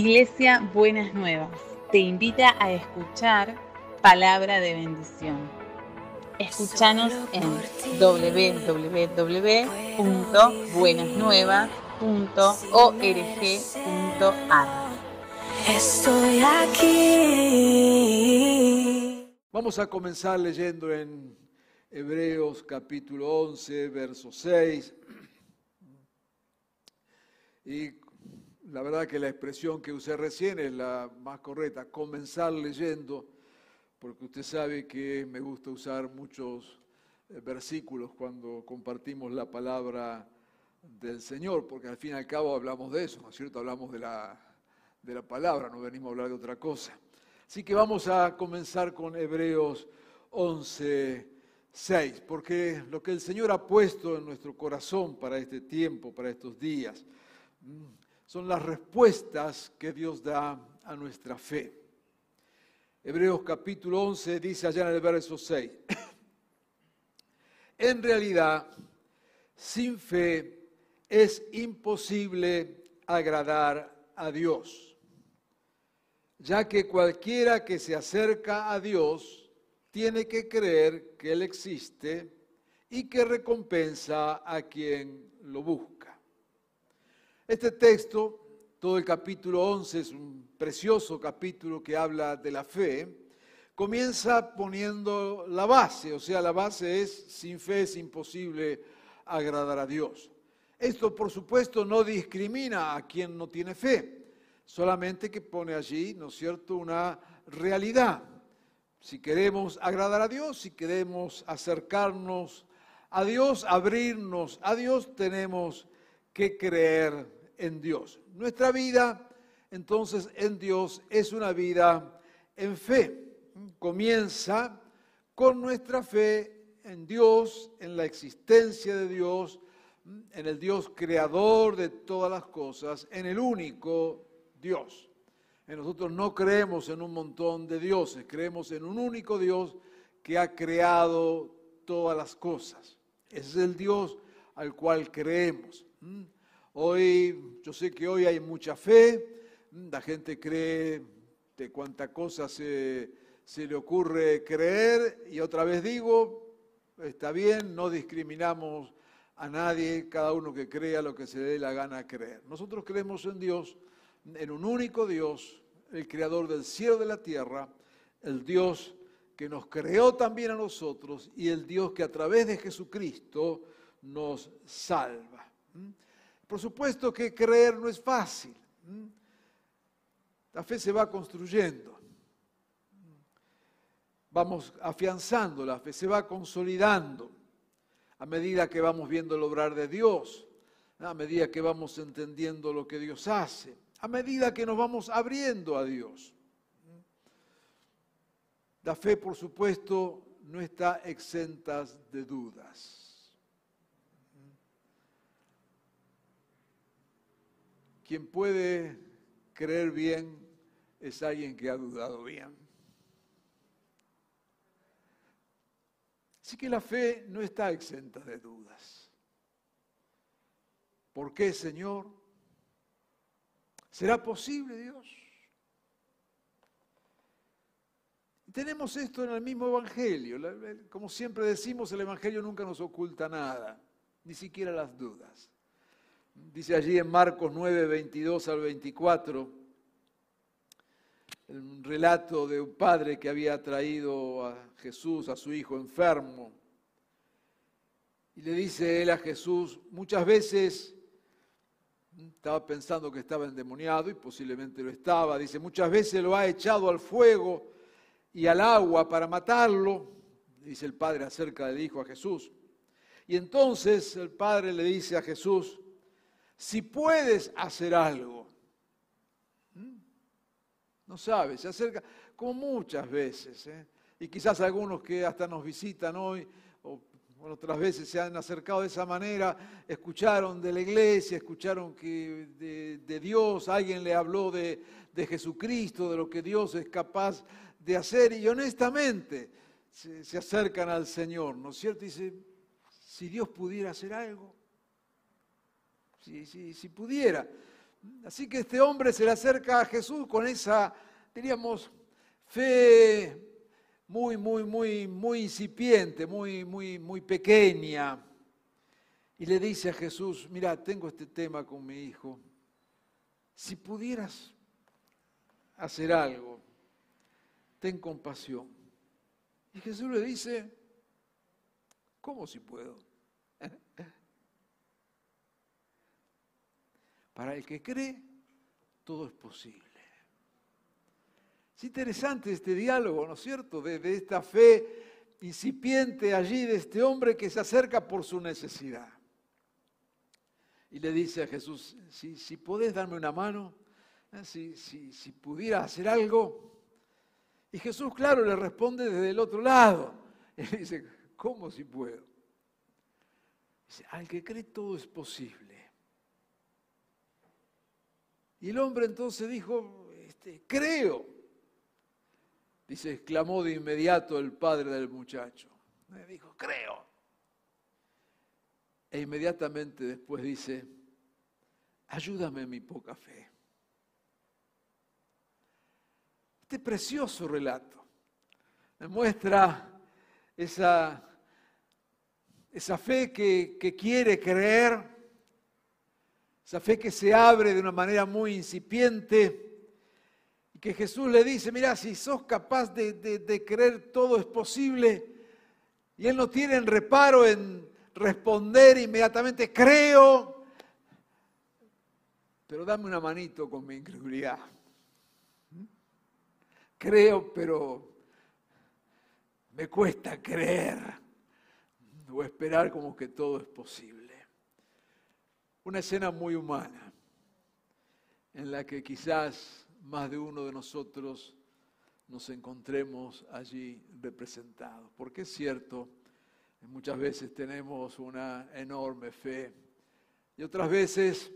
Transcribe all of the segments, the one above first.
Iglesia Buenas Nuevas te invita a escuchar palabra de bendición. Escúchanos en www.buenasnuevas.org.ar. Estoy aquí. Vamos a comenzar leyendo en Hebreos capítulo 11, verso 6. Y la verdad que la expresión que usé recién es la más correcta, comenzar leyendo, porque usted sabe que me gusta usar muchos eh, versículos cuando compartimos la palabra del Señor, porque al fin y al cabo hablamos de eso, ¿no es cierto? Hablamos de la, de la palabra, no venimos a hablar de otra cosa. Así que vamos a comenzar con Hebreos 11, 6, porque lo que el Señor ha puesto en nuestro corazón para este tiempo, para estos días, son las respuestas que Dios da a nuestra fe. Hebreos capítulo 11 dice allá en el verso 6, en realidad, sin fe es imposible agradar a Dios, ya que cualquiera que se acerca a Dios tiene que creer que Él existe y que recompensa a quien lo busca. Este texto, todo el capítulo 11 es un precioso capítulo que habla de la fe, comienza poniendo la base, o sea, la base es, sin fe es imposible agradar a Dios. Esto, por supuesto, no discrimina a quien no tiene fe, solamente que pone allí, ¿no es cierto?, una realidad. Si queremos agradar a Dios, si queremos acercarnos a Dios, abrirnos a Dios, tenemos que creer en Dios. Nuestra vida, entonces, en Dios es una vida en fe. Comienza con nuestra fe en Dios, en la existencia de Dios, en el Dios creador de todas las cosas, en el único Dios. nosotros no creemos en un montón de dioses, creemos en un único Dios que ha creado todas las cosas. Ese es el Dios al cual creemos. Hoy, yo sé que hoy hay mucha fe, la gente cree de cuánta cosa se, le ocurre creer y otra vez digo, está bien, no discriminamos a nadie, cada uno que crea lo que se le dé la gana creer. Nosotros creemos en Dios, en un único Dios, el creador del cielo y de la tierra, el Dios que nos creó también a nosotros y el Dios que a través de Jesucristo nos salva. Por supuesto que creer no es fácil. La fe se va construyendo. Vamos afianzando la fe, se va consolidando a medida que vamos viendo el obrar de Dios, a medida que vamos entendiendo lo que Dios hace, a medida que nos vamos abriendo a Dios. La fe, por supuesto, no está exenta de dudas. Quien puede creer bien es alguien que ha dudado bien. Así que la fe no está exenta de dudas. ¿Por qué, Señor? ¿Será posible, Dios? Tenemos esto en el mismo Evangelio. Como siempre decimos, el Evangelio nunca nos oculta nada, ni siquiera las dudas. Dice allí en Marcos 9, 22 al 24, un relato de un padre que había traído a Jesús, a su hijo enfermo. Y le dice él a Jesús, muchas veces estaba pensando que estaba endemoniado y posiblemente lo estaba. Dice, muchas veces lo ha echado al fuego y al agua para matarlo, dice el padre acerca del hijo a Jesús. Y entonces el padre le dice a Jesús, si puedes hacer algo. No sabes, se acerca como muchas veces. ¿eh? Y quizás algunos que hasta nos visitan hoy, o otras veces se han acercado de esa manera, escucharon de la iglesia, escucharon que de, Dios, alguien le habló de, de, Jesucristo, de lo que Dios es capaz de hacer, y honestamente se, acercan al Señor, ¿no es cierto? Y dice, si Dios pudiera hacer algo si, pudiera. Así que este hombre se le acerca a Jesús con esa, diríamos, fe muy, muy, muy, muy incipiente, muy, muy, muy pequeña. Y le dice a Jesús, mira, tengo este tema con mi hijo. Si pudieras hacer algo, ten compasión. Y Jesús le dice, ¿cómo si puedo? Para el que cree, todo es posible. Es interesante este diálogo, ¿no es cierto? De, esta fe incipiente allí de este hombre que se acerca por su necesidad. Y le dice a Jesús, si, si podés darme una mano, ¿eh? si, si, si pudiera hacer algo. Y Jesús, claro, le responde desde el otro lado. Y le dice, ¿cómo si puedo? Dice, al que cree todo es posible. Y el hombre entonces dijo, este, creo. Dice, exclamó de inmediato el padre del muchacho. Me dijo, creo. E inmediatamente después dice, ayúdame mi poca fe. Este precioso relato me muestra esa, esa fe que, que quiere creer esa fe que se abre de una manera muy incipiente y que Jesús le dice, mira, si sos capaz de, creer todo es posible y él no tiene reparo en responder inmediatamente, creo, pero dame una manito con mi incredulidad. Creo, pero me cuesta creer o esperar como que todo es posible. Una escena muy humana, en la que quizás más de uno de nosotros nos encontremos allí representados. Porque es cierto, muchas veces tenemos una enorme fe y otras veces,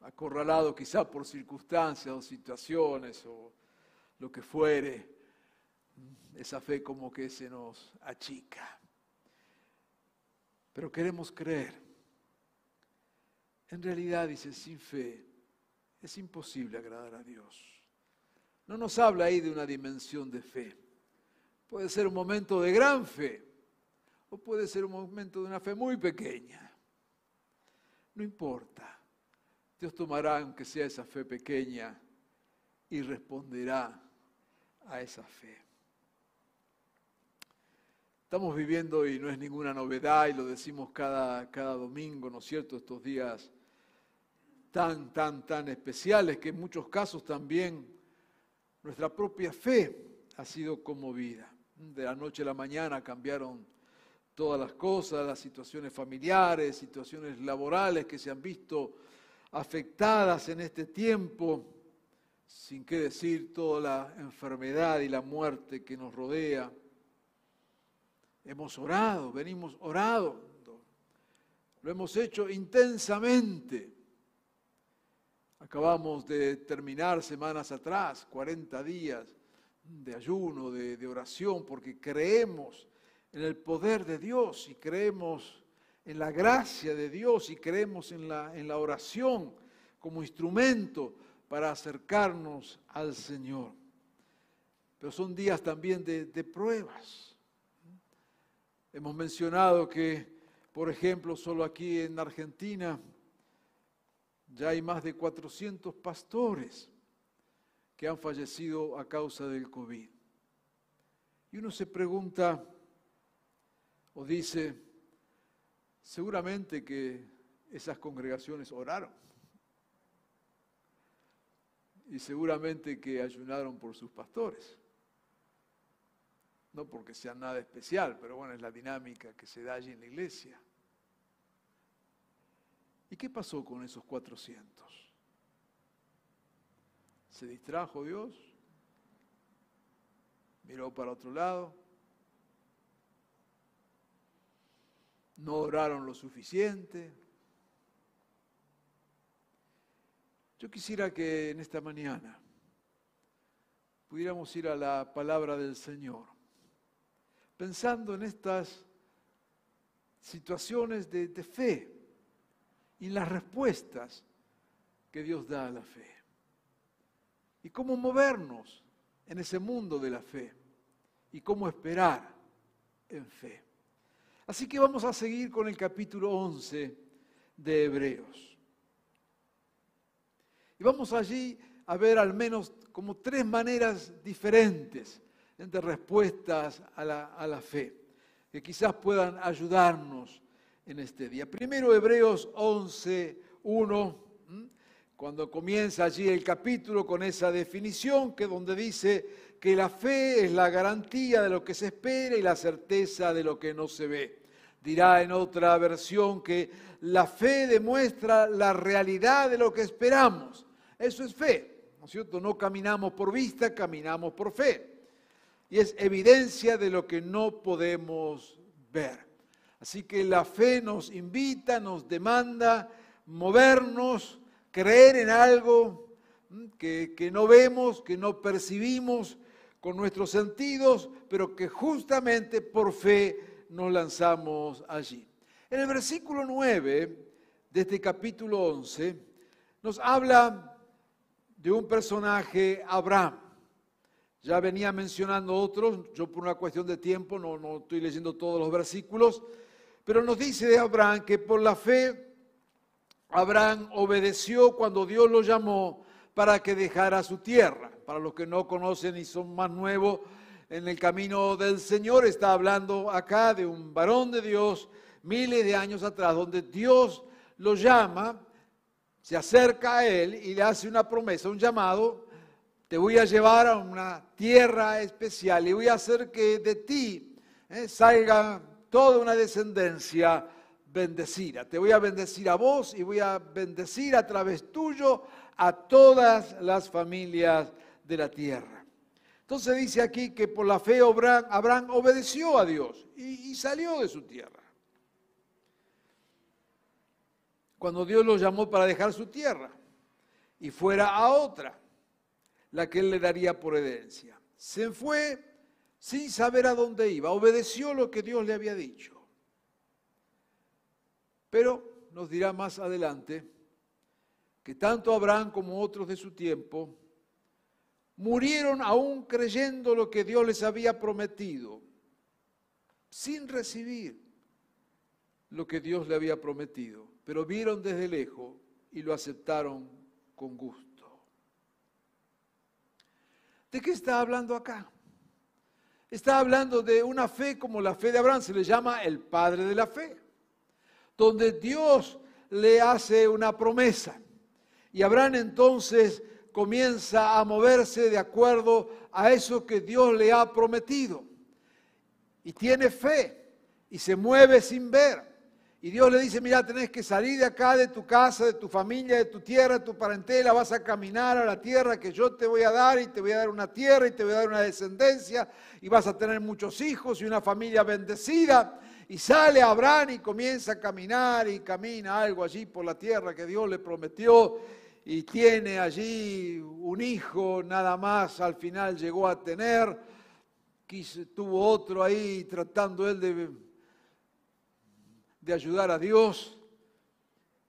acorralado quizás por circunstancias o situaciones o lo que fuere, esa fe como que se nos achica. Pero queremos creer en realidad, dice, sin fe es imposible agradar a Dios. No nos habla ahí de una dimensión de fe. Puede ser un momento de gran fe o puede ser un momento de una fe muy pequeña. No importa. Dios tomará, aunque sea esa fe pequeña, y responderá a esa fe. Estamos viviendo, y no es ninguna novedad, y lo decimos cada, cada domingo, ¿no es cierto?, estos días tan, tan, tan especiales que en muchos casos también nuestra propia fe ha sido conmovida. De la noche a la mañana cambiaron todas las cosas, las situaciones familiares, situaciones laborales que se han visto afectadas en este tiempo, sin qué decir toda la enfermedad y la muerte que nos rodea. Hemos orado, venimos orando, lo hemos hecho intensamente Acabamos de terminar semanas atrás, 40 días de ayuno, de, oración, porque creemos en el poder de Dios y creemos en la gracia de Dios y creemos en la, oración como instrumento para acercarnos al Señor. Pero son días también de pruebas. Hemos mencionado que, por ejemplo, solo aquí en Argentina, ya hay más de 400 pastores que han fallecido a causa del COVID. Y uno se pregunta o dice, seguramente que esas congregaciones oraron. Y seguramente que ayunaron por sus pastores. No porque sea nada especial, pero bueno, es la dinámica que se da allí en la iglesia. ¿Y qué pasó con esos 400? ¿Se distrajo Dios? ¿Miró para otro lado? ¿No oraron lo suficiente? Yo quisiera que en esta mañana pudiéramos ir a la palabra del Señor, pensando en estas situaciones de, de fe y las respuestas que Dios da a la fe. Y cómo movernos en ese mundo de la fe. Y cómo esperar en fe. Así que vamos a seguir con el capítulo 11 de Hebreos. Y vamos allí a ver al menos como tres maneras diferentes de respuestas a la, a la fe, que quizás puedan ayudarnos en este día. Primero Hebreos 11, 1, cuando comienza allí el capítulo con esa definición que donde dice que la fe es la garantía de lo que se espera y la certeza de lo que no se ve. Dirá en otra versión que la fe demuestra la realidad de lo que esperamos. Eso es fe, ¿no es cierto? No caminamos por vista, caminamos por fe. Y es evidencia de lo que no podemos ver. Así que la fe nos invita, nos demanda movernos, creer en algo que, que no vemos, que no percibimos con nuestros sentidos, pero que justamente por fe nos lanzamos allí. En el versículo 9 de este capítulo 11 nos habla de un personaje, Abraham. Ya venía mencionando otros, yo por una cuestión de tiempo no, no estoy leyendo todos los versículos, pero nos dice de Abraham que por la fe Abraham obedeció cuando Dios lo llamó para que dejara su tierra. Para los que no conocen y son más nuevos en el camino del Señor, está hablando acá de un varón de Dios miles de años atrás, donde Dios lo llama, se acerca a él y le hace una promesa, un llamado, te voy a llevar a una tierra especial y voy a hacer que de ti eh, salga toda una descendencia bendecida. Te voy a bendecir a vos y voy a bendecir a través tuyo a todas las familias de la tierra. Entonces dice aquí que por la fe Abraham, obedeció a Dios y, y salió de su tierra. Cuando Dios lo llamó para dejar su tierra y fuera a otra, la que él le daría por herencia. Se fue sin saber a dónde iba, obedeció lo que Dios le había dicho. Pero nos dirá más adelante que tanto Abraham como otros de su tiempo murieron aún creyendo lo que Dios les había prometido, sin recibir lo que Dios le había prometido, pero vieron desde lejos y lo aceptaron con gusto. ¿De qué está hablando acá? Está hablando de una fe como la fe de Abraham, se le llama el padre de la fe donde Dios le hace una promesa. Y Abraham entonces comienza a moverse de acuerdo a eso que Dios le ha prometido. Y tiene fe y se mueve sin ver. Y Dios le dice, mira, tenés que salir de acá, de tu casa, de tu familia, de tu tierra, de tu parentela, vas a caminar a la tierra que yo te voy a dar y te voy a dar una tierra y te voy a dar una descendencia y vas a tener muchos hijos y una familia bendecida. Y sale Abraham y comienza a caminar y camina algo allí por la tierra que Dios le prometió y tiene allí un hijo, nada más al final llegó a tener, tuvo otro ahí tratando él de, de ayudar a Dios.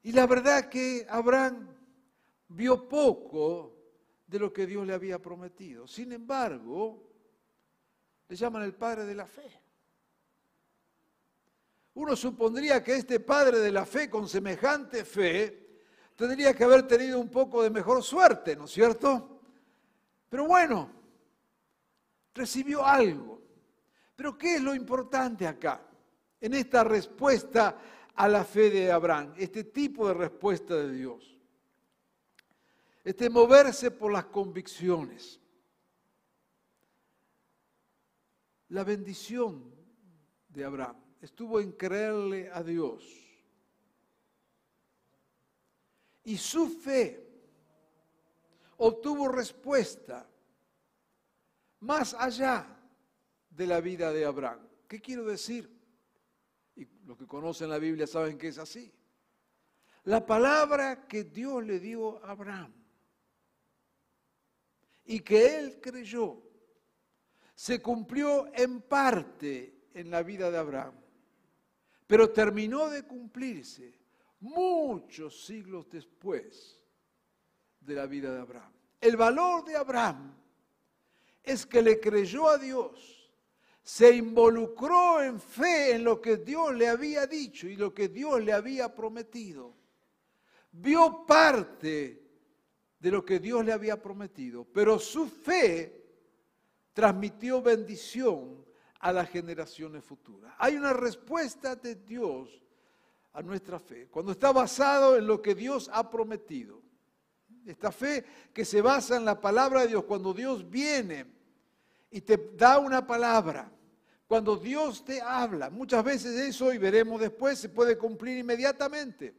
Y la verdad que Abraham vio poco de lo que Dios le había prometido. Sin embargo, le llaman el padre de la fe. Uno supondría que este padre de la fe con semejante fe tendría que haber tenido un poco de mejor suerte, ¿no es cierto? Pero bueno, recibió algo. Pero ¿qué es lo importante acá? En esta respuesta a la fe de Abraham, este tipo de respuesta de Dios. Este moverse por las convicciones. La bendición de Abraham estuvo en creerle a Dios. Y su fe obtuvo respuesta más allá de la vida de Abraham. ¿Qué quiero decir? Los que conocen la Biblia saben que es así. La palabra que Dios le dio a Abraham y que él creyó se cumplió en parte en la vida de Abraham pero terminó de cumplirse muchos siglos después de la vida de Abraham. El valor de Abraham es que le creyó a Dios, se involucró en fe en lo que Dios le había dicho y lo que Dios le había prometido. Vio parte de lo que Dios le había prometido, pero su fe transmitió bendición a las generaciones futuras. Hay una respuesta de Dios a nuestra fe, cuando está basado en lo que Dios ha prometido. Esta fe que se basa en la palabra de Dios, cuando Dios viene y te da una palabra, cuando Dios te habla, muchas veces eso, y veremos después, se puede cumplir inmediatamente.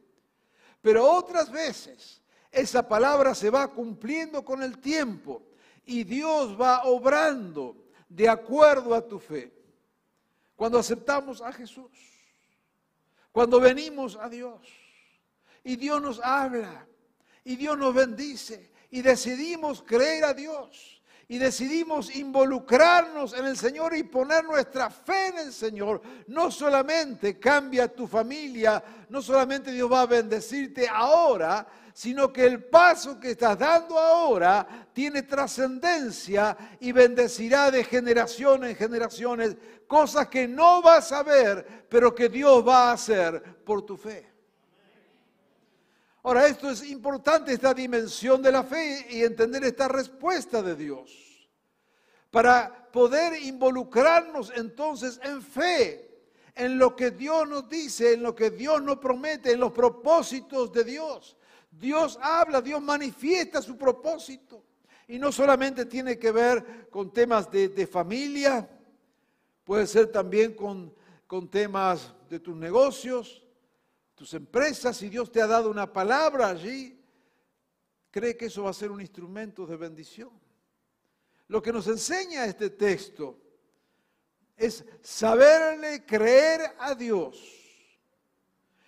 Pero otras veces esa palabra se va cumpliendo con el tiempo y Dios va obrando de acuerdo a tu fe. Cuando aceptamos a Jesús, cuando venimos a Dios y Dios nos habla y Dios nos bendice y decidimos creer a Dios y decidimos involucrarnos en el Señor y poner nuestra fe en el Señor, no solamente cambia tu familia, no solamente Dios va a bendecirte ahora, sino que el paso que estás dando ahora tiene trascendencia y bendecirá de generación en generaciones cosas que no vas a ver, pero que Dios va a hacer por tu fe. Ahora, esto es importante, esta dimensión de la fe y entender esta respuesta de Dios. Para poder involucrarnos entonces en fe, en lo que Dios nos dice, en lo que Dios nos promete, en los propósitos de Dios. Dios habla, Dios manifiesta su propósito. Y no solamente tiene que ver con temas de, de familia, Puede ser también con, con temas de tus negocios, tus empresas. Si Dios te ha dado una palabra allí, cree que eso va a ser un instrumento de bendición. Lo que nos enseña este texto es saberle creer a Dios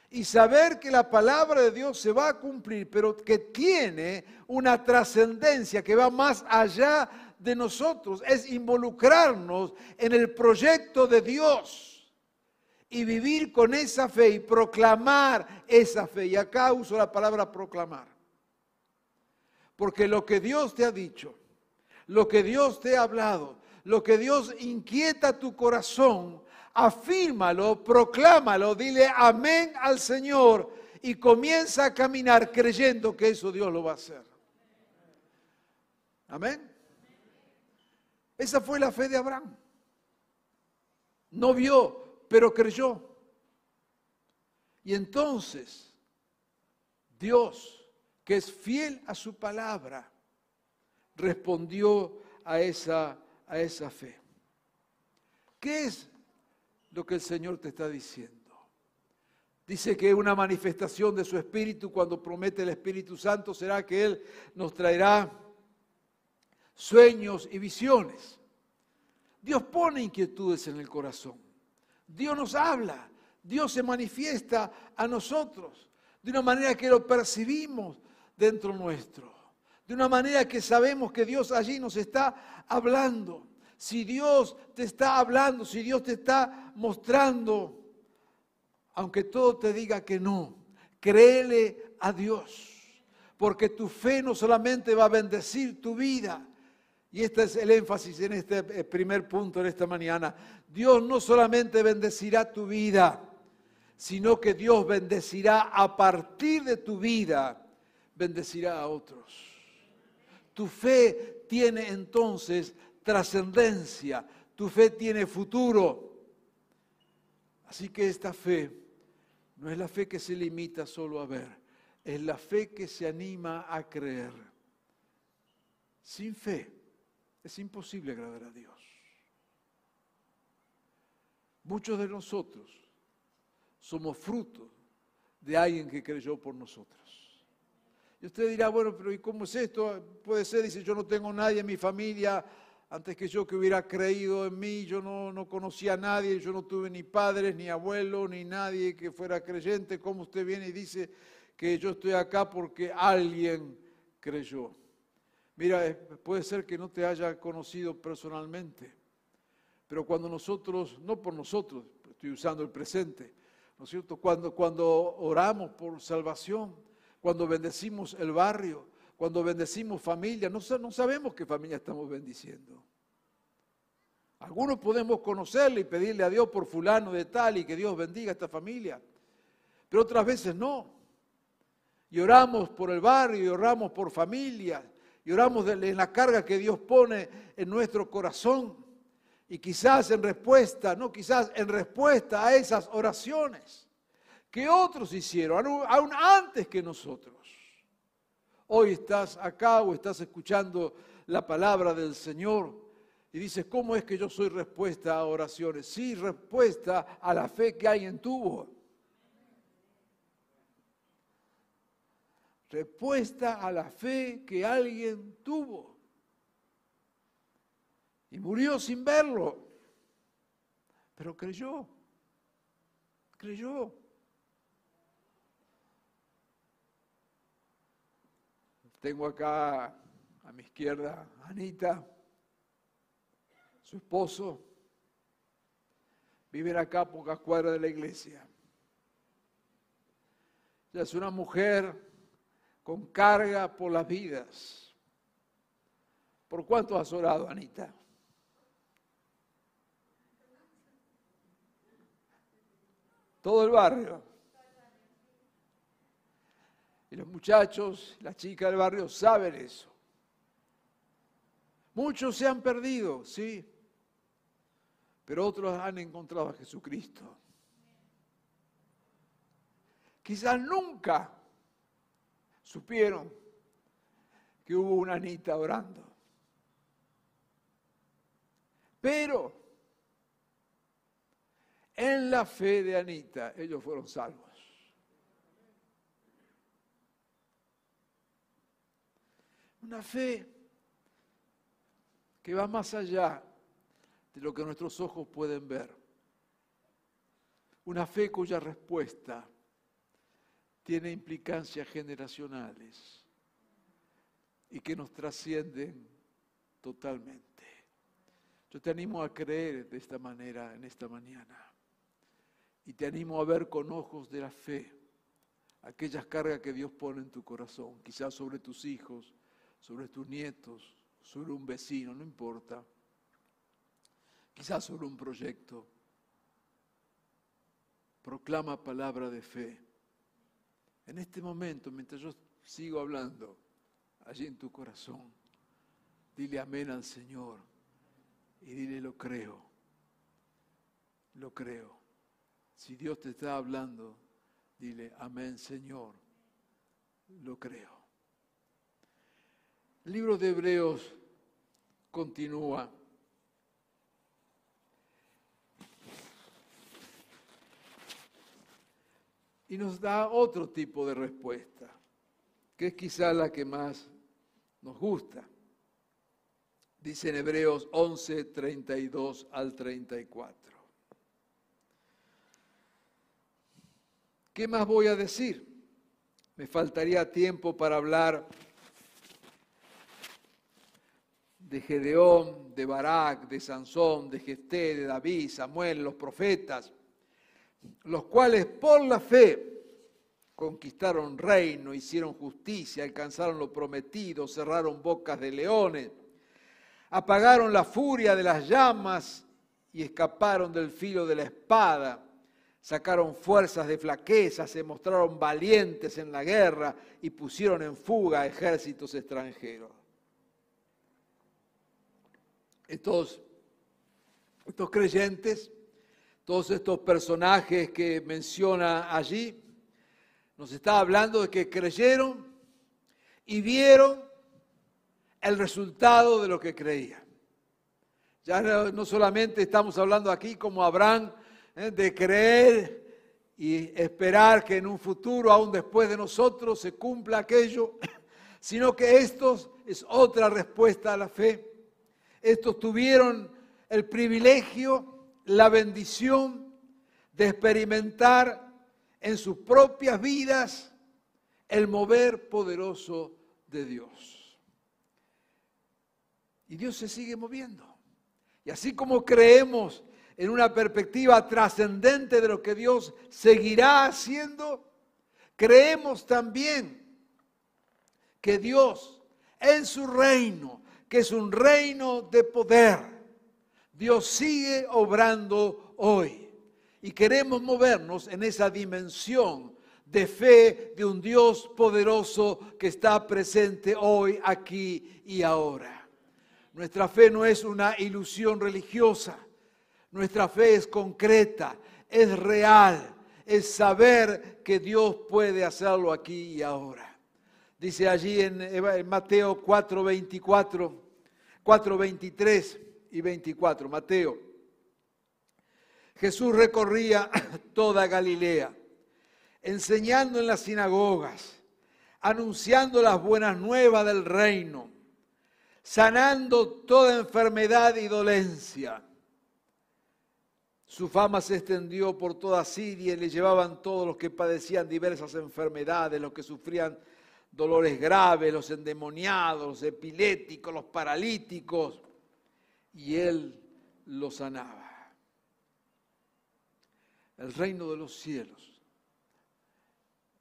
y saber que la palabra de Dios se va a cumplir, pero que tiene una trascendencia que va más allá de nosotros es involucrarnos en el proyecto de Dios y vivir con esa fe y proclamar esa fe. Y acá uso la palabra proclamar. Porque lo que Dios te ha dicho, lo que Dios te ha hablado, lo que Dios inquieta tu corazón, afírmalo, proclámalo, dile amén al Señor y comienza a caminar creyendo que eso Dios lo va a hacer. Amén. Esa fue la fe de Abraham. No vio, pero creyó. Y entonces Dios, que es fiel a su palabra, respondió a esa, a esa fe. ¿Qué es lo que el Señor te está diciendo? Dice que una manifestación de su Espíritu, cuando promete el Espíritu Santo, será que Él nos traerá sueños y visiones. Dios pone inquietudes en el corazón. Dios nos habla. Dios se manifiesta a nosotros de una manera que lo percibimos dentro nuestro. De una manera que sabemos que Dios allí nos está hablando. Si Dios te está hablando, si Dios te está mostrando, aunque todo te diga que no, créele a Dios. Porque tu fe no solamente va a bendecir tu vida, y este es el énfasis en este eh, primer punto en esta mañana. Dios no solamente bendecirá tu vida, sino que Dios bendecirá a partir de tu vida, bendecirá a otros. Tu fe tiene entonces trascendencia, tu fe tiene futuro. Así que esta fe no es la fe que se limita solo a ver, es la fe que se anima a creer. Sin fe es imposible agradar a Dios. Muchos de nosotros somos fruto de alguien que creyó por nosotros. Y usted dirá, bueno, pero ¿y cómo es esto? Puede ser, dice, yo no tengo nadie en mi familia antes que yo que hubiera creído en mí, yo no, no conocía a nadie, yo no tuve ni padres, ni abuelos, ni nadie que fuera creyente. ¿Cómo usted viene y dice que yo estoy acá porque alguien creyó? Mira, puede ser que no te haya conocido personalmente, pero cuando nosotros, no por nosotros, estoy usando el presente, ¿no es cierto? Cuando, cuando oramos por salvación, cuando bendecimos el barrio, cuando bendecimos familia, no, no sabemos qué familia estamos bendiciendo. Algunos podemos conocerle y pedirle a Dios por fulano de tal y que Dios bendiga a esta familia, pero otras veces no. Y oramos por el barrio, y oramos por familia, y oramos en la carga que Dios pone en nuestro corazón. Y quizás en respuesta, no quizás en respuesta a esas oraciones que otros hicieron, aún antes que nosotros. Hoy estás acá o estás escuchando la palabra del Señor y dices, ¿cómo es que yo soy respuesta a oraciones? Sí, respuesta a la fe que alguien tuvo. Respuesta a la fe que alguien tuvo. Y murió sin verlo. Pero creyó. Creyó. Tengo acá a mi izquierda Anita, su esposo. Viven acá a pocas cuadras de la iglesia. Ella es una mujer con carga por las vidas. ¿Por cuánto has orado, Anita? Todo el barrio. Y los muchachos, las chicas del barrio saben eso. Muchos se han perdido, sí, pero otros han encontrado a Jesucristo. Quizás nunca supieron que hubo una Anita orando. Pero en la fe de Anita ellos fueron salvos. Una fe que va más allá de lo que nuestros ojos pueden ver. Una fe cuya respuesta tiene implicancias generacionales y que nos trascienden totalmente. Yo te animo a creer de esta manera en esta mañana y te animo a ver con ojos de la fe aquellas cargas que Dios pone en tu corazón, quizás sobre tus hijos, sobre tus nietos, sobre un vecino, no importa. Quizás sobre un proyecto. Proclama palabra de fe. En este momento, mientras yo sigo hablando, allí en tu corazón, dile amén al Señor y dile lo creo. Lo creo. Si Dios te está hablando, dile amén Señor. Lo creo. El libro de Hebreos continúa. Y nos da otro tipo de respuesta, que es quizá la que más nos gusta. Dice en Hebreos 11, 32 al 34. ¿Qué más voy a decir? Me faltaría tiempo para hablar de Gedeón, de Barak, de Sansón, de Jefté, de David, Samuel, los profetas, los cuales por la fe conquistaron reino, hicieron justicia, alcanzaron lo prometido, cerraron bocas de leones, apagaron la furia de las llamas y escaparon del filo de la espada, sacaron fuerzas de flaqueza, se mostraron valientes en la guerra y pusieron en fuga ejércitos extranjeros. Estos, estos creyentes, todos estos personajes que menciona allí, nos está hablando de que creyeron y vieron el resultado de lo que creían. Ya no, solamente estamos hablando aquí como Abraham ¿eh? de creer y esperar que en un futuro, aún después de nosotros, se cumpla aquello, sino que esto es otra respuesta a la fe estos tuvieron el privilegio, la bendición de experimentar en sus propias vidas el mover poderoso de Dios. Y Dios se sigue moviendo. Y así como creemos en una perspectiva trascendente de lo que Dios seguirá haciendo, creemos también que Dios en su reino, que es un reino de poder, Dios sigue obrando hoy. Y queremos movernos en esa dimensión de fe de un Dios poderoso que está presente hoy, aquí y ahora. Nuestra fe no es una ilusión religiosa, nuestra fe es concreta, es real, es saber que Dios puede hacerlo aquí y ahora. Dice allí en, Mateo 4, 24, 4, 23 y 24, Mateo. Jesús recorría toda Galilea enseñando en las sinagogas, anunciando las buenas nuevas del reino, sanando toda enfermedad y dolencia. Su fama se extendió por toda Siria y le llevaban todos los que padecían diversas enfermedades, los que sufrían dolores graves, los endemoniados, los epiléticos, los paralíticos, y él los sanaba. El reino de los cielos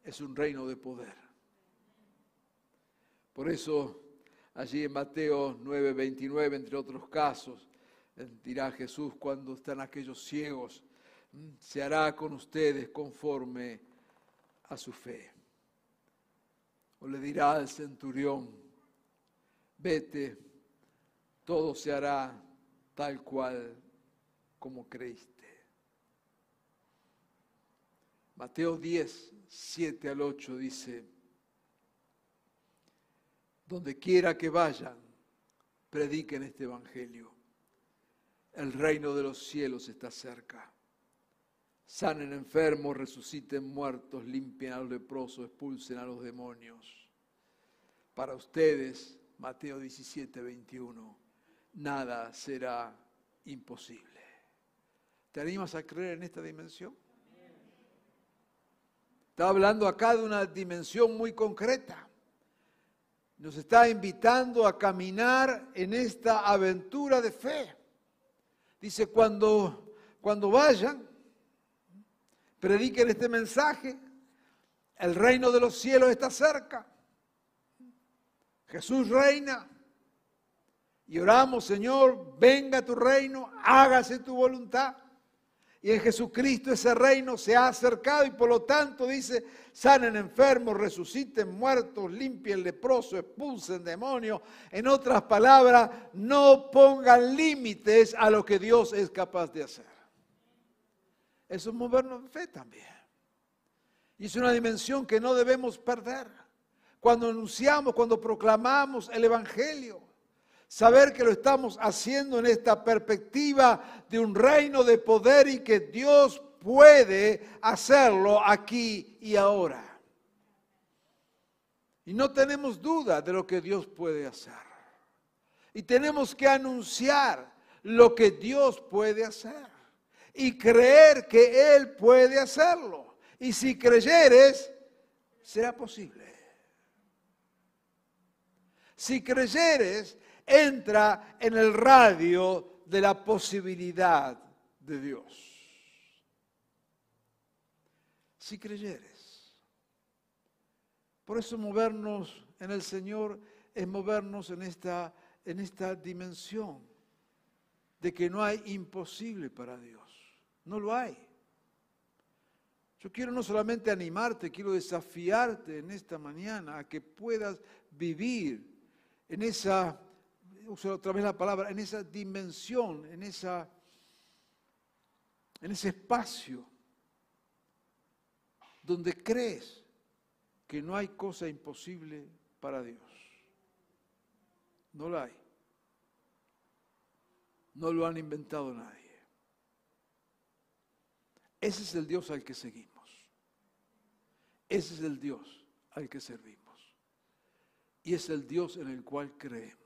es un reino de poder. Por eso allí en Mateo 9:29, entre otros casos, dirá Jesús cuando están aquellos ciegos, mm, se hará con ustedes conforme a su fe. O le dirá al centurión, vete, todo se hará tal cual como creíste. Mateo 10, 7 al 8 dice, donde quiera que vayan, prediquen este Evangelio. El reino de los cielos está cerca. Sanen enfermos, resuciten muertos, limpien a los leprosos, expulsen a los demonios. Para ustedes, Mateo 17, 21, nada será imposible. ¿Te animas a creer en esta dimensión? Está hablando acá de una dimensión muy concreta. Nos está invitando a caminar en esta aventura de fe. Dice, cuando, cuando vayan, prediquen este mensaje, el reino de los cielos está cerca. Jesús reina. Y oramos, Señor, venga tu reino, hágase tu voluntad. Y en Jesucristo ese reino se ha acercado y por lo tanto dice, sanen enfermos, resuciten muertos, limpien leprosos, expulsen demonios. En otras palabras, no pongan límites a lo que Dios es capaz de hacer. Eso es movernos en fe también. Y es una dimensión que no debemos perder. Cuando anunciamos, cuando proclamamos el Evangelio. Saber que lo estamos haciendo en esta perspectiva de un reino de poder y que Dios puede hacerlo aquí y ahora. Y no tenemos duda de lo que Dios puede hacer. Y tenemos que anunciar lo que Dios puede hacer. Y creer que Él puede hacerlo. Y si creyeres, será posible. Si creyeres, entra en el radio de la posibilidad de Dios. Si creyeres. Por eso movernos en el Señor es movernos en esta, en esta dimensión de que no hay imposible para Dios. No lo hay. Yo quiero no solamente animarte, quiero desafiarte en esta mañana a que puedas vivir en esa uso otra vez la palabra, en esa dimensión, en, esa, en ese espacio donde crees que no hay cosa imposible para Dios. No la hay. No lo han inventado nadie. Ese es el Dios al que seguimos. Ese es el Dios al que servimos. Y es el Dios en el cual creemos.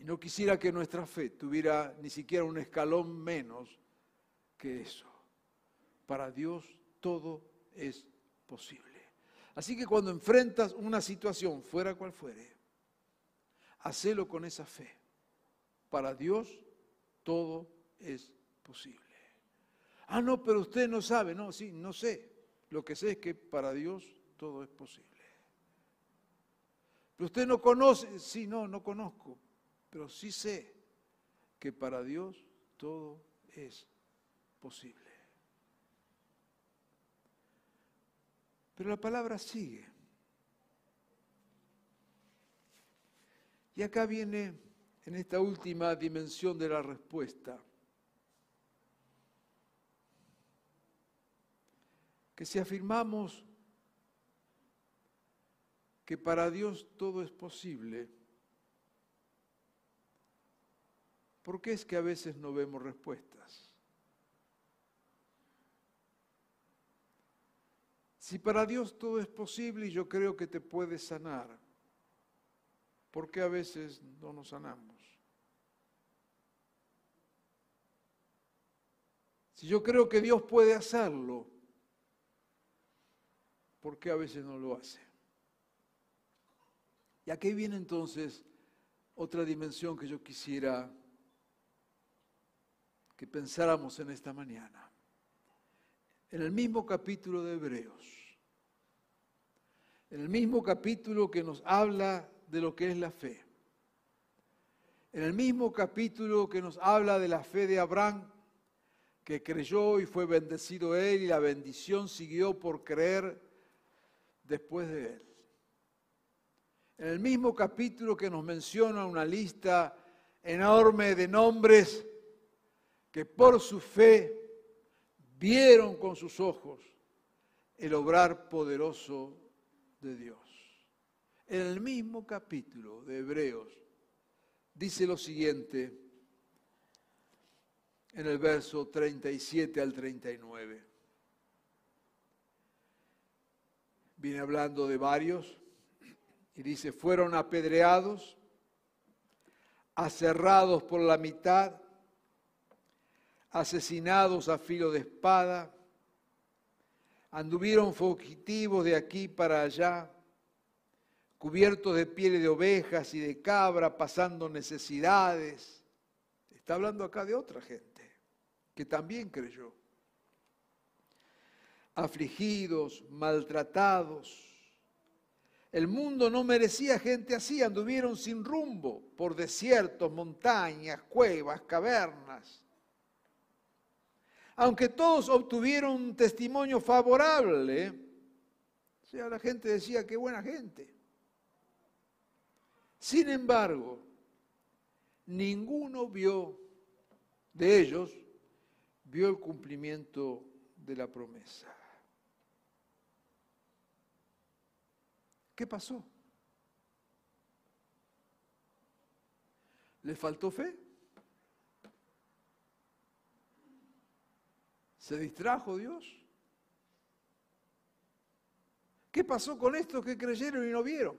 Y no quisiera que nuestra fe tuviera ni siquiera un escalón menos que eso. Para Dios todo es posible. Así que cuando enfrentas una situación, fuera cual fuere, hacelo con esa fe. Para Dios todo es posible. Ah, no, pero usted no sabe. No, sí, no sé. Lo que sé es que para Dios todo es posible. Pero usted no conoce, sí, no, no conozco, pero sí sé que para Dios todo es posible. Pero la palabra sigue. Y acá viene en esta última dimensión de la respuesta. Que si afirmamos que para Dios todo es posible, ¿por qué es que a veces no vemos respuestas? Si para Dios todo es posible y yo creo que te puede sanar, ¿por qué a veces no nos sanamos? Si yo creo que Dios puede hacerlo, ¿por qué a veces no lo hace? Y aquí viene entonces otra dimensión que yo quisiera que pensáramos en esta mañana. En el mismo capítulo de Hebreos, en el mismo capítulo que nos habla de lo que es la fe. En el mismo capítulo que nos habla de la fe de Abraham, que creyó y fue bendecido él y la bendición siguió por creer después de él. En el mismo capítulo que nos menciona una lista enorme de nombres que por su fe vieron con sus ojos el obrar poderoso de Dios. En el mismo capítulo de Hebreos dice lo siguiente en el verso 37 al 39. Viene hablando de varios y dice, fueron apedreados, aserrados por la mitad, asesinados a filo de espada, Anduvieron fugitivos de aquí para allá, cubiertos de pieles de ovejas y de cabra, pasando necesidades. Está hablando acá de otra gente que también creyó. Afligidos, maltratados. El mundo no merecía gente así, anduvieron sin rumbo por desiertos, montañas, cuevas, cavernas aunque todos obtuvieron un testimonio favorable, o sea, la gente decía, qué buena gente. Sin embargo, ninguno vio de ellos, vio el cumplimiento de la promesa. ¿Qué pasó? ¿Le faltó fe? ¿Se distrajo Dios? ¿Qué pasó con estos que creyeron y no vieron?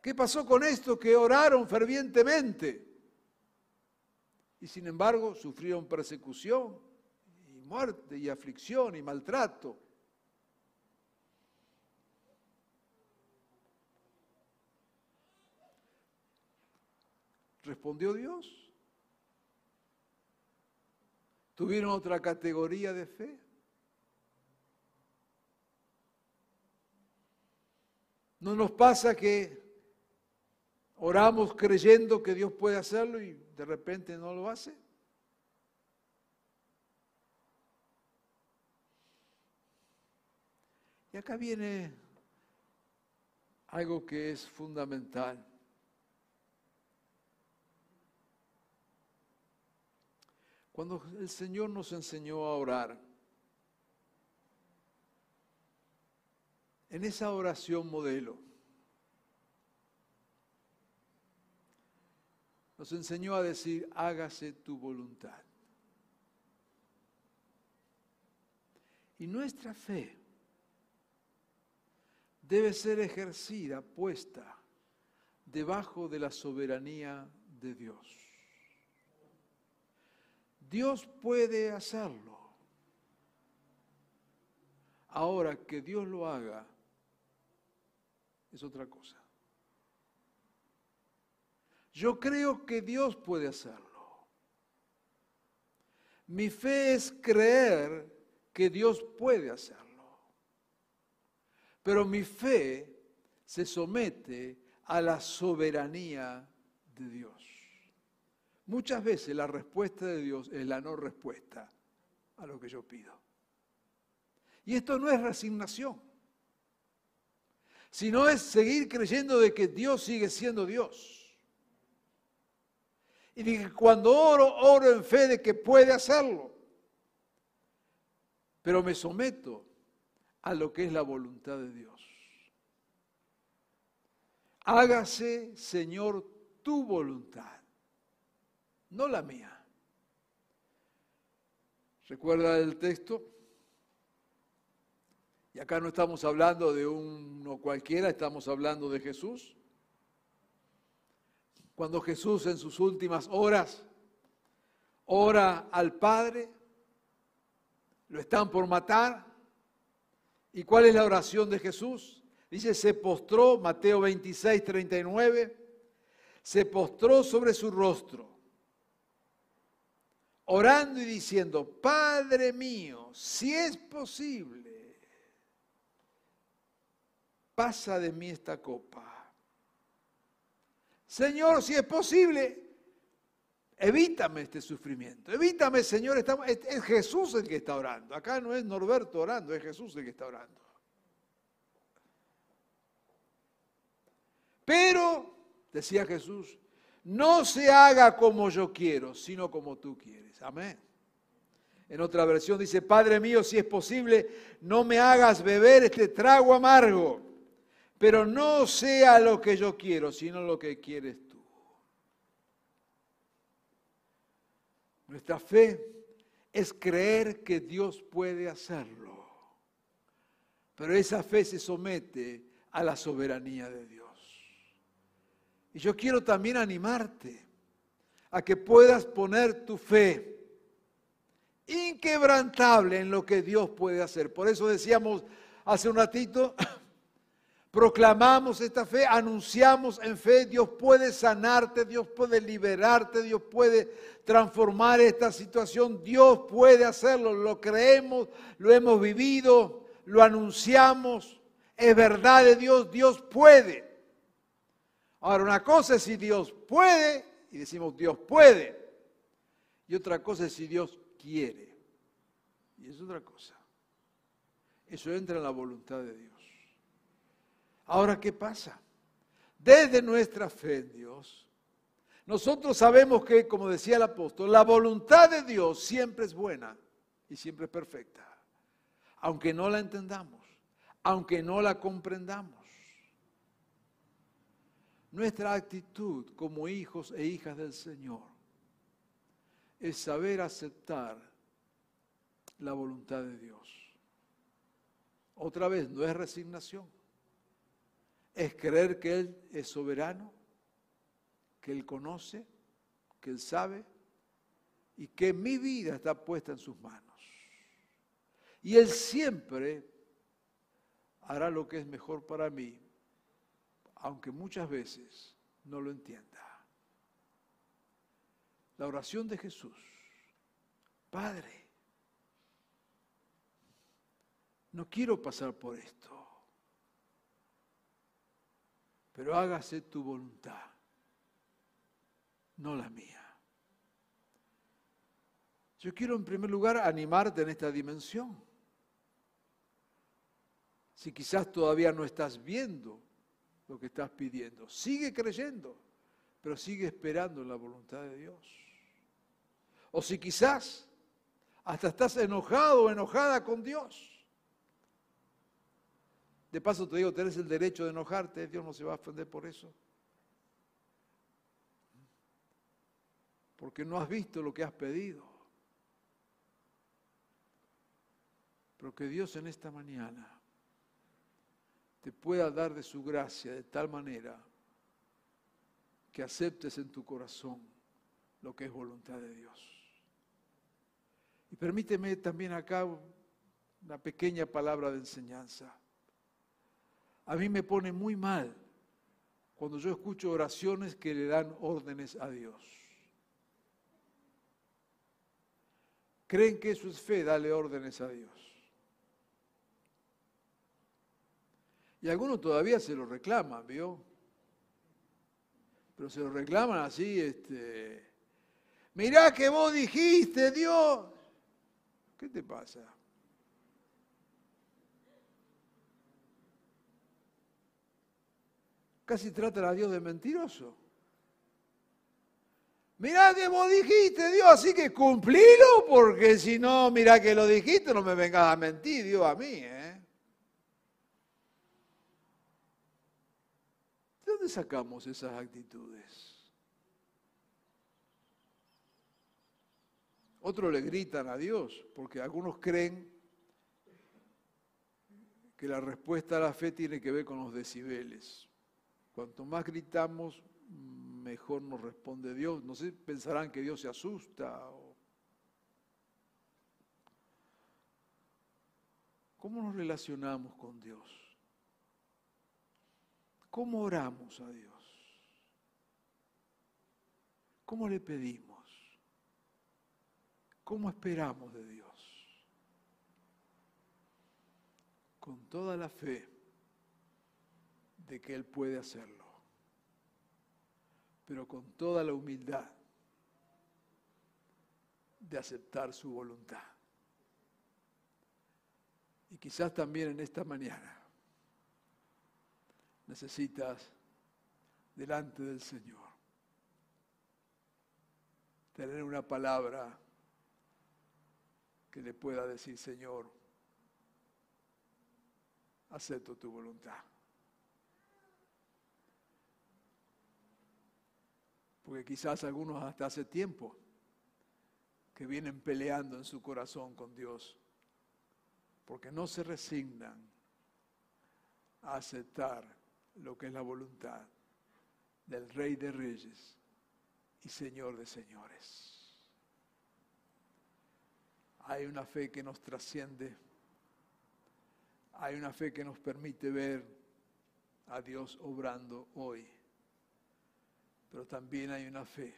¿Qué pasó con estos que oraron fervientemente y sin embargo sufrieron persecución y muerte y aflicción y maltrato? ¿Respondió Dios? ¿Tuvieron otra categoría de fe? ¿No nos pasa que oramos creyendo que Dios puede hacerlo y de repente no lo hace? Y acá viene algo que es fundamental. Cuando el Señor nos enseñó a orar, en esa oración modelo, nos enseñó a decir, hágase tu voluntad. Y nuestra fe debe ser ejercida, puesta debajo de la soberanía de Dios. Dios puede hacerlo. Ahora que Dios lo haga es otra cosa. Yo creo que Dios puede hacerlo. Mi fe es creer que Dios puede hacerlo. Pero mi fe se somete a la soberanía de Dios. Muchas veces la respuesta de Dios es la no respuesta a lo que yo pido. Y esto no es resignación, sino es seguir creyendo de que Dios sigue siendo Dios. Y de que cuando oro, oro en fe de que puede hacerlo. Pero me someto a lo que es la voluntad de Dios. Hágase, Señor, tu voluntad, no la mía. ¿Recuerda el texto? Y acá no estamos hablando de uno cualquiera, estamos hablando de Jesús. Cuando Jesús en sus últimas horas ora al Padre, lo están por matar. ¿Y cuál es la oración de Jesús? Dice, se postró, Mateo 26, 39, se postró sobre su rostro orando y diciendo, Padre mío, si es posible, pasa de mí esta copa. Señor, si es posible, evítame este sufrimiento. Evítame, Señor, es Jesús el que está orando. Acá no es Norberto orando, es Jesús el que está orando. Pero, decía Jesús, no se haga como yo quiero, sino como tú quieres. Amén. En otra versión dice, Padre mío, si es posible, no me hagas beber este trago amargo, pero no sea lo que yo quiero, sino lo que quieres tú. Nuestra fe es creer que Dios puede hacerlo, pero esa fe se somete a la soberanía de Dios. Y yo quiero también animarte a que puedas poner tu fe inquebrantable en lo que Dios puede hacer. Por eso decíamos hace un ratito, proclamamos esta fe, anunciamos en fe, Dios puede sanarte, Dios puede liberarte, Dios puede transformar esta situación, Dios puede hacerlo, lo creemos, lo hemos vivido, lo anunciamos, es verdad de Dios, Dios puede. Ahora, una cosa es si Dios puede, y decimos Dios puede, y otra cosa es si Dios quiere. Y es otra cosa. Eso entra en la voluntad de Dios. Ahora, ¿qué pasa? Desde nuestra fe en Dios, nosotros sabemos que, como decía el apóstol, la voluntad de Dios siempre es buena y siempre es perfecta, aunque no la entendamos, aunque no la comprendamos. Nuestra actitud como hijos e hijas del Señor es saber aceptar la voluntad de Dios. Otra vez, no es resignación, es creer que Él es soberano, que Él conoce, que Él sabe y que mi vida está puesta en sus manos. Y Él siempre hará lo que es mejor para mí aunque muchas veces no lo entienda. La oración de Jesús, Padre, no quiero pasar por esto, pero hágase tu voluntad, no la mía. Yo quiero en primer lugar animarte en esta dimensión. Si quizás todavía no estás viendo lo que estás pidiendo. Sigue creyendo, pero sigue esperando en la voluntad de Dios. O si quizás hasta estás enojado o enojada con Dios. De paso te digo, tenés el derecho de enojarte, Dios no se va a ofender por eso. Porque no has visto lo que has pedido. Pero que Dios en esta mañana te pueda dar de su gracia de tal manera que aceptes en tu corazón lo que es voluntad de Dios. Y permíteme también acá una pequeña palabra de enseñanza. A mí me pone muy mal cuando yo escucho oraciones que le dan órdenes a Dios. Creen que eso es fe, darle órdenes a Dios. Y algunos todavía se lo reclaman, ¿vio? Pero se lo reclaman así, este, mirá que vos dijiste, Dios. ¿Qué te pasa? Casi tratan a Dios de mentiroso. Mirá que vos dijiste, Dios, así que cumplilo, porque si no, mirá que lo dijiste, no me vengas a mentir, Dios, a mí, ¿eh? ¿De dónde sacamos esas actitudes? Otros le gritan a Dios, porque algunos creen que la respuesta a la fe tiene que ver con los decibeles. Cuanto más gritamos, mejor nos responde Dios. No sé, pensarán que Dios se asusta. ¿Cómo nos relacionamos con Dios? ¿Cómo oramos a Dios? ¿Cómo le pedimos? ¿Cómo esperamos de Dios? Con toda la fe de que Él puede hacerlo, pero con toda la humildad de aceptar su voluntad. Y quizás también en esta mañana necesitas delante del Señor tener una palabra que le pueda decir, Señor, acepto tu voluntad. porque quizás algunos hasta hace tiempo que vienen peleando en su corazón con Dios, porque no se resignan a aceptar lo que es la voluntad del Rey de Reyes y Señor de Señores. Hay una fe que nos trasciende, hay una fe que nos permite ver a Dios obrando hoy pero también hay una fe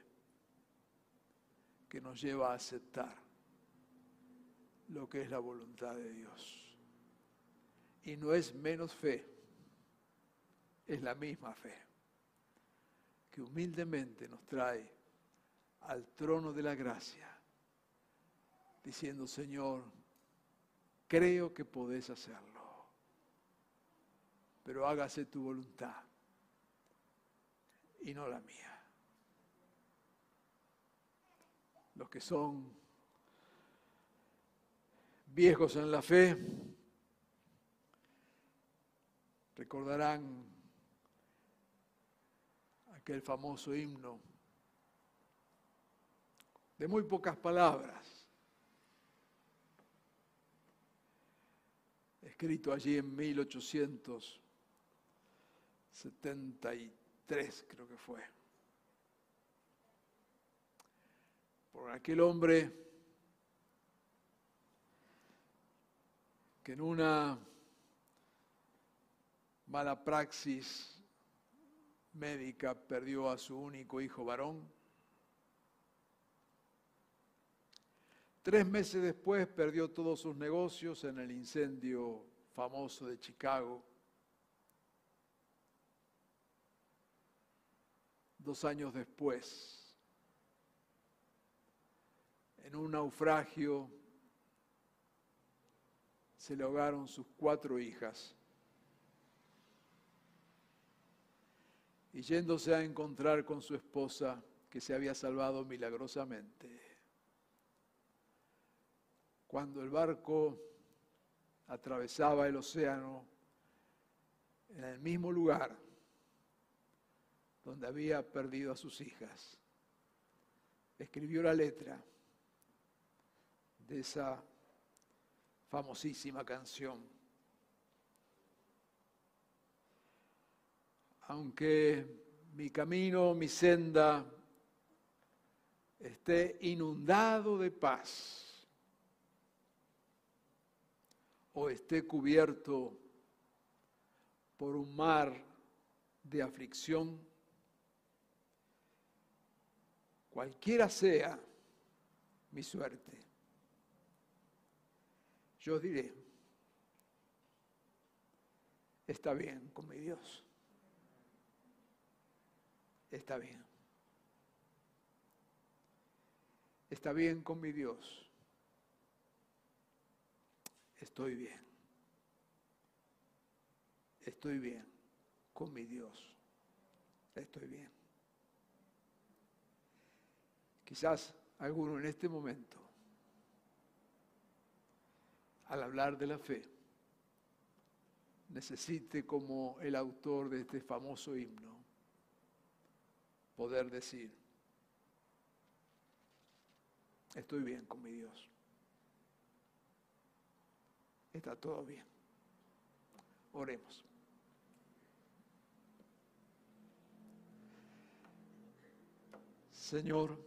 que nos lleva a aceptar lo que es la voluntad de Dios. Y no es menos fe, es la misma fe, que humildemente nos trae al trono de la gracia, diciendo, Señor, creo que podés hacerlo, pero hágase tu voluntad y no la mía. Los que son viejos en la fe recordarán aquel famoso himno de muy pocas palabras, escrito allí en 1873 tres creo que fue. Por aquel hombre que en una mala praxis médica perdió a su único hijo varón. Tres meses después perdió todos sus negocios en el incendio famoso de Chicago. dos años después, en un naufragio, se le ahogaron sus cuatro hijas. Y yéndose a encontrar con su esposa, que se había salvado milagrosamente, cuando el barco atravesaba el océano, en el mismo lugar, donde había perdido a sus hijas. Escribió la letra de esa famosísima canción. Aunque mi camino, mi senda esté inundado de paz o esté cubierto por un mar de aflicción, cualquiera sea mi suerte, yo diré, está bien con mi Dios. Está bien. Está bien con mi Dios. Estoy bien. Estoy bien con mi Dios. Estoy bien. Quizás alguno en este momento, al hablar de la fe, necesite como el autor de este famoso himno poder decir, estoy bien con mi Dios. Está todo bien. Oremos. Señor,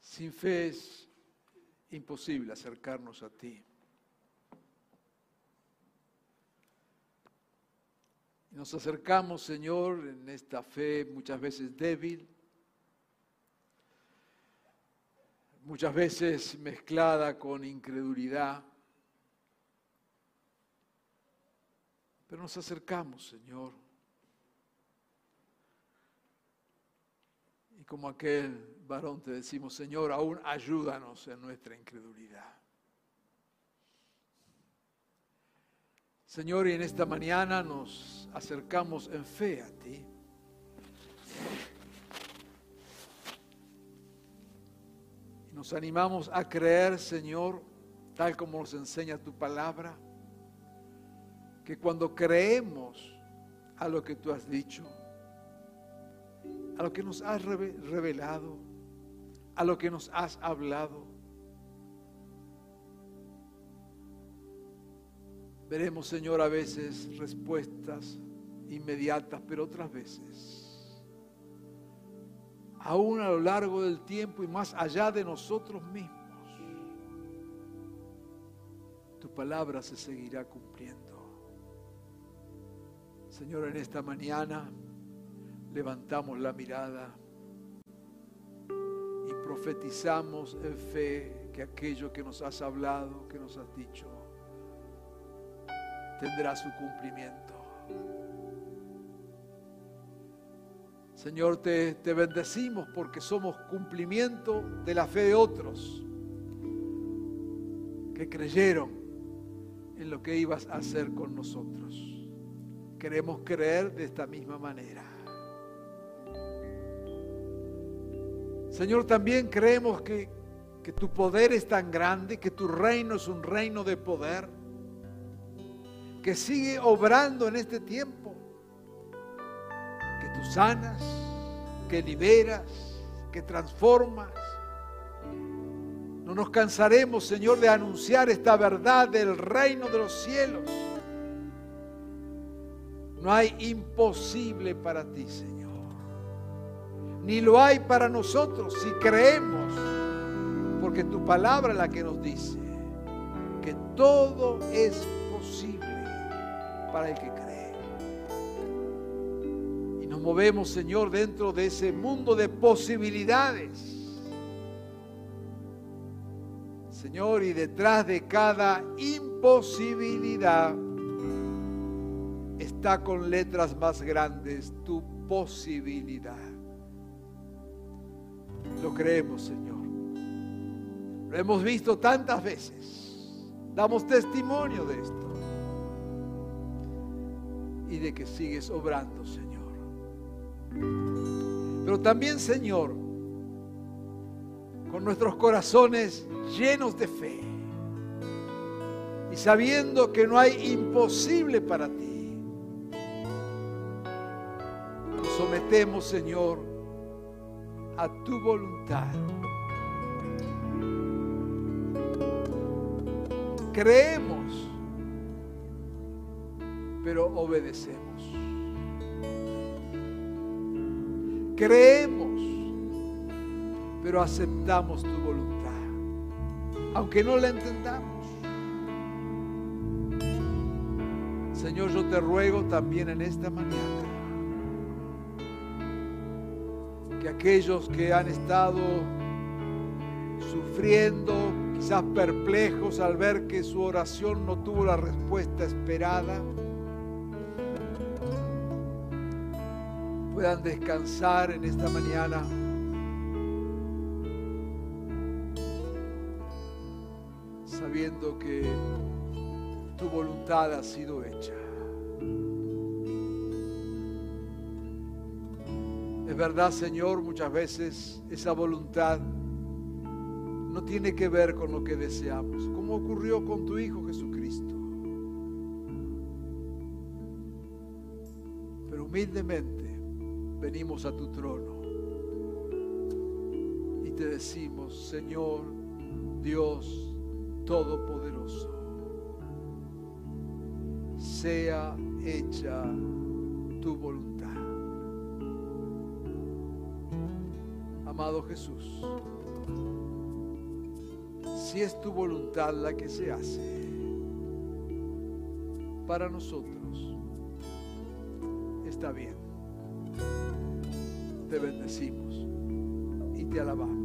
sin fe es imposible acercarnos a ti. Nos acercamos, Señor, en esta fe muchas veces débil, muchas veces mezclada con incredulidad. Pero nos acercamos, Señor. Y como aquel varón te decimos, Señor, aún ayúdanos en nuestra incredulidad. Señor, y en esta mañana nos acercamos en fe a ti. Y nos animamos a creer, Señor, tal como nos enseña tu palabra, que cuando creemos a lo que tú has dicho, a lo que nos has revelado, a lo que nos has hablado, veremos, Señor, a veces respuestas inmediatas, pero otras veces aún a lo largo del tiempo y más allá de nosotros mismos, tu palabra se seguirá cumpliendo. Señor, en esta mañana levantamos la mirada y profetizamos en fe que aquello que nos has hablado, que nos has dicho, tendrá su cumplimiento. Señor, te, te bendecimos porque somos cumplimiento de la fe de otros que creyeron en lo que ibas a hacer con nosotros. Queremos creer de esta misma manera. Señor, también creemos que, que tu poder es tan grande, que tu reino es un reino de poder, que sigue obrando en este tiempo tú sanas, que liberas, que transformas. No nos cansaremos, Señor, de anunciar esta verdad del reino de los cielos. No hay imposible para ti, Señor. Ni lo hay para nosotros si creemos, porque tu palabra es la que nos dice que todo es posible para el que cree movemos, Señor, dentro de ese mundo de posibilidades. Señor, y detrás de cada imposibilidad está con letras más grandes tu posibilidad. Lo creemos, Señor. Lo hemos visto tantas veces. Damos testimonio de esto. Y de que sigues obrando, Señor. Pero también, Señor, con nuestros corazones llenos de fe y sabiendo que no hay imposible para ti, nos sometemos, Señor, a tu voluntad. Creemos, pero obedecemos. Creemos, pero aceptamos tu voluntad, aunque no la entendamos. Señor, yo te ruego también en esta mañana que aquellos que han estado sufriendo, quizás perplejos al ver que su oración no tuvo la respuesta esperada, puedan descansar en esta mañana. sabiendo que tu voluntad ha sido hecha. Es verdad, Señor, muchas veces esa voluntad no tiene que ver con lo que deseamos, como ocurrió con tu Hijo Jesucristo. Pero humildemente venimos a tu trono y te decimos, Señor, Dios Todopoderoso, sea hecha tu voluntad. Amado Jesús, si es tu voluntad la que se hace para nosotros, está bien. Te bendecimos y te alabamos.